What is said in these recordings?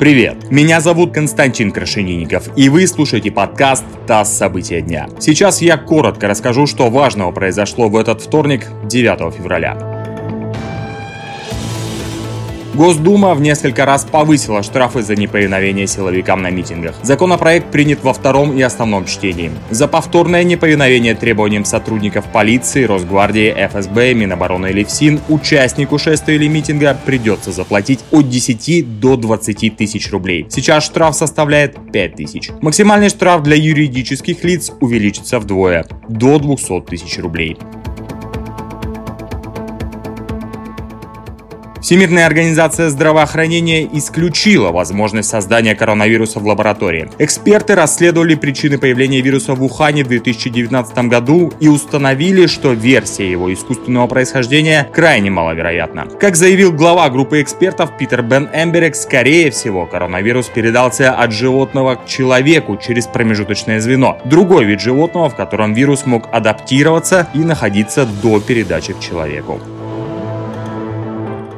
Привет! Меня зовут Константин Крашенинников, и вы слушаете подкаст «ТАСС. События дня». Сейчас я коротко расскажу, что важного произошло в этот вторник, 9 февраля. Госдума в несколько раз повысила штрафы за неповиновение силовикам на митингах. Законопроект принят во втором и основном чтении. За повторное неповиновение требованиям сотрудников полиции, Росгвардии, ФСБ, Минобороны или ФСИН участнику шествия или митинга придется заплатить от 10 до 20 тысяч рублей. Сейчас штраф составляет 5 тысяч. Максимальный штраф для юридических лиц увеличится вдвое – до 200 тысяч рублей. Всемирная организация здравоохранения исключила возможность создания коронавируса в лаборатории. Эксперты расследовали причины появления вируса в Ухане в 2019 году и установили, что версия его искусственного происхождения крайне маловероятна. Как заявил глава группы экспертов Питер Бен Эмберек, скорее всего коронавирус передался от животного к человеку через промежуточное звено. Другой вид животного, в котором вирус мог адаптироваться и находиться до передачи к человеку.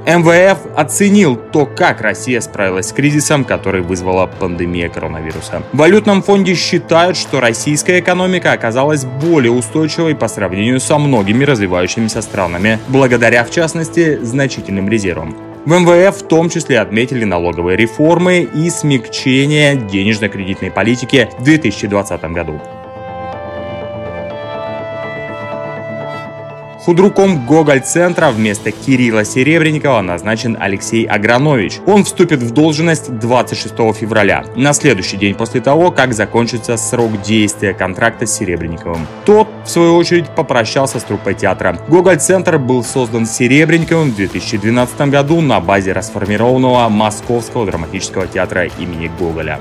МВФ оценил то, как Россия справилась с кризисом, который вызвала пандемия коронавируса. В валютном фонде считают, что российская экономика оказалась более устойчивой по сравнению со многими развивающимися странами, благодаря, в частности, значительным резервам. В МВФ в том числе отметили налоговые реформы и смягчение денежно-кредитной политики в 2020 году. Худруком Гоголь-центра вместо Кирилла Серебренникова назначен Алексей Агранович. Он вступит в должность 26 февраля, на следующий день после того, как закончится срок действия контракта с Серебренниковым. Тот, в свою очередь, попрощался с труппой театра. Гоголь-центр был создан Серебренниковым в 2012 году на базе расформированного Московского драматического театра имени Гоголя.